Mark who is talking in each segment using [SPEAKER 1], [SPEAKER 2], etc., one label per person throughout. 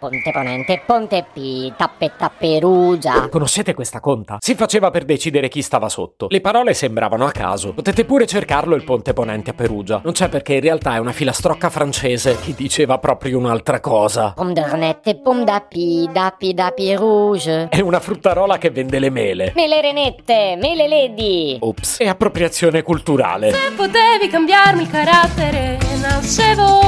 [SPEAKER 1] Ponte Ponente, Ponte P, Tappe Tapperugia.
[SPEAKER 2] Conoscete questa conta? Si faceva per decidere chi stava sotto. Le parole sembravano a caso. Potete pure cercarlo il Ponte Ponente a Perugia. Non c'è perché in realtà è una filastrocca francese che diceva proprio un'altra cosa.
[SPEAKER 1] Pomdernette, pom da P, da P da P rouge.
[SPEAKER 2] È una fruttarola che vende le mele.
[SPEAKER 1] Mele renette, mele ledi.
[SPEAKER 2] Ops, è appropriazione culturale.
[SPEAKER 3] Se potevi cambiarmi il carattere, nascevo.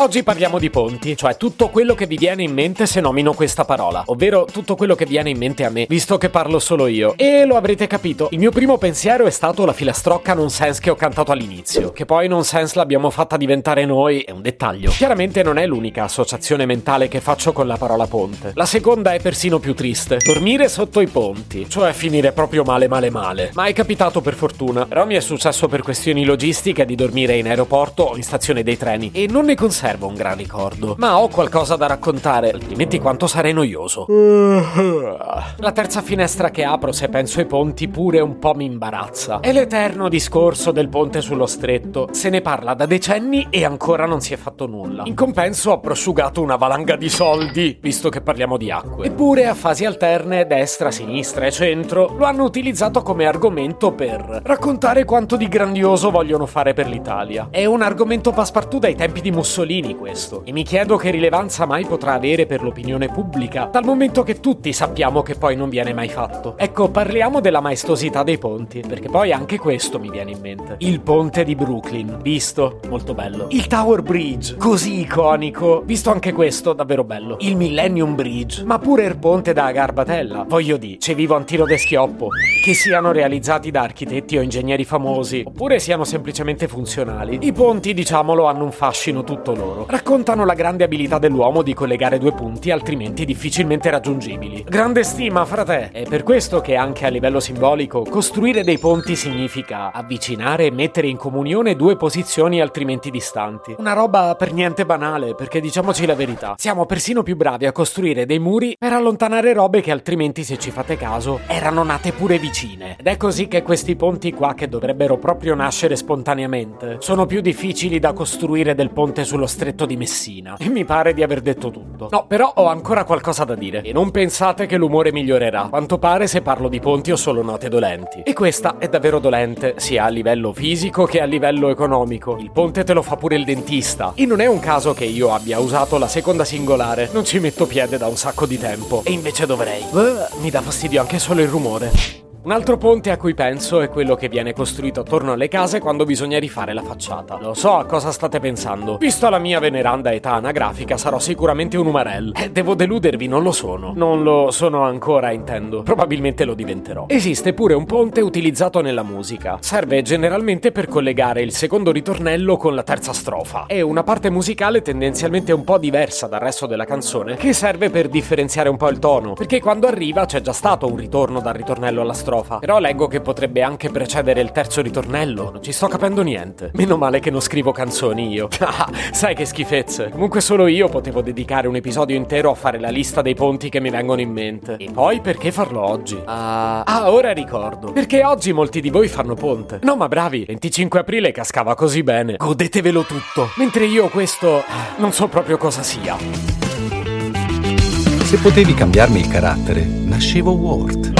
[SPEAKER 2] Oggi parliamo di ponti, cioè tutto quello che vi viene in mente se nomino questa parola, ovvero tutto quello che viene in mente a me, visto che parlo solo io. E lo avrete capito, il mio primo pensiero è stato la filastrocca nonsense che ho cantato all'inizio, che poi nonsense l'abbiamo fatta diventare noi, è un dettaglio. Chiaramente non è l'unica associazione mentale che faccio con la parola ponte. La seconda è persino più triste, dormire sotto i ponti, cioè finire proprio male male male. Ma è capitato per fortuna, però mi è successo per questioni logistiche di dormire in aeroporto o in stazione dei treni e non ne conservo un gran ricordo, ma ho qualcosa da raccontare, altrimenti quanto sarei noioso. La terza finestra che apro se penso ai ponti pure un po' mi imbarazza. È l'eterno discorso del ponte sullo stretto. Se ne parla da decenni e ancora non si è fatto nulla. In compenso ho prosciugato una valanga di soldi, visto che parliamo di acque. Eppure a fasi alterne, destra, sinistra e centro, lo hanno utilizzato come argomento per raccontare quanto di grandioso vogliono fare per l'Italia. È un argomento passepartout dai tempi di Mussolini questo, e mi chiedo che rilevanza mai potrà avere per l'opinione pubblica, dal momento che tutti sappiamo che poi non viene mai fatto. Ecco, parliamo della maestosità dei ponti, perché poi anche questo mi viene in mente. Il ponte di Brooklyn, visto? Molto bello. Il Tower Bridge, così iconico, visto anche questo, davvero bello. Il Millennium Bridge, ma pure il ponte da Garbatella. Voglio dire, c'è vivo un tiro de schioppo. Che siano realizzati da architetti o ingegneri famosi, oppure siano semplicemente funzionali. I ponti, diciamolo, hanno un fascino tutto loro. Raccontano la grande abilità dell'uomo di collegare due punti altrimenti difficilmente raggiungibili. Grande stima, frate! È per questo che anche a livello simbolico costruire dei ponti significa avvicinare e mettere in comunione due posizioni altrimenti distanti. Una roba per niente banale, perché diciamoci la verità, siamo persino più bravi a costruire dei muri per allontanare robe che altrimenti, se ci fate caso, erano nate pure vicine. Ed è così che questi ponti qua, che dovrebbero proprio nascere spontaneamente, sono più difficili da costruire del ponte sullo stretto di Messina. E mi pare di aver detto tutto. No, però ho ancora qualcosa da dire. E non pensate che l'umore migliorerà. Quanto pare se parlo di ponti ho solo note dolenti. E questa è davvero dolente, sia a livello fisico che a livello economico. Il ponte te lo fa pure il dentista. E non è un caso che io abbia usato la seconda singolare. Non ci metto piede da un sacco di tempo. E invece dovrei. Mi dà fastidio anche solo il rumore. Un altro ponte a cui penso è quello che viene costruito attorno alle case quando bisogna rifare la facciata. Lo so a cosa state pensando. Visto la mia veneranda età anagrafica, sarò sicuramente un umarell. Eh, devo deludervi, non lo sono. Non lo sono ancora, intendo. Probabilmente lo diventerò. Esiste pure un ponte utilizzato nella musica. Serve generalmente per collegare il secondo ritornello con la terza strofa. È una parte musicale tendenzialmente un po' diversa dal resto della canzone, che serve per differenziare un po' il tono. Perché quando arriva c'è già stato un ritorno dal ritornello alla strofa strofa. Però leggo che potrebbe anche precedere il terzo ritornello. Non ci sto capendo niente. Meno male che non scrivo canzoni io. Ah, sai che schifezze. Comunque solo io potevo dedicare un episodio intero a fare la lista dei ponti che mi vengono in mente. E poi perché farlo oggi? Uh... Ah, ora ricordo. Perché oggi molti di voi fanno ponte. No, ma bravi, 25 aprile cascava così bene. Godetevelo tutto. Mentre io questo non so proprio cosa sia.
[SPEAKER 4] Se potevi cambiarmi il carattere, nascevo Ward.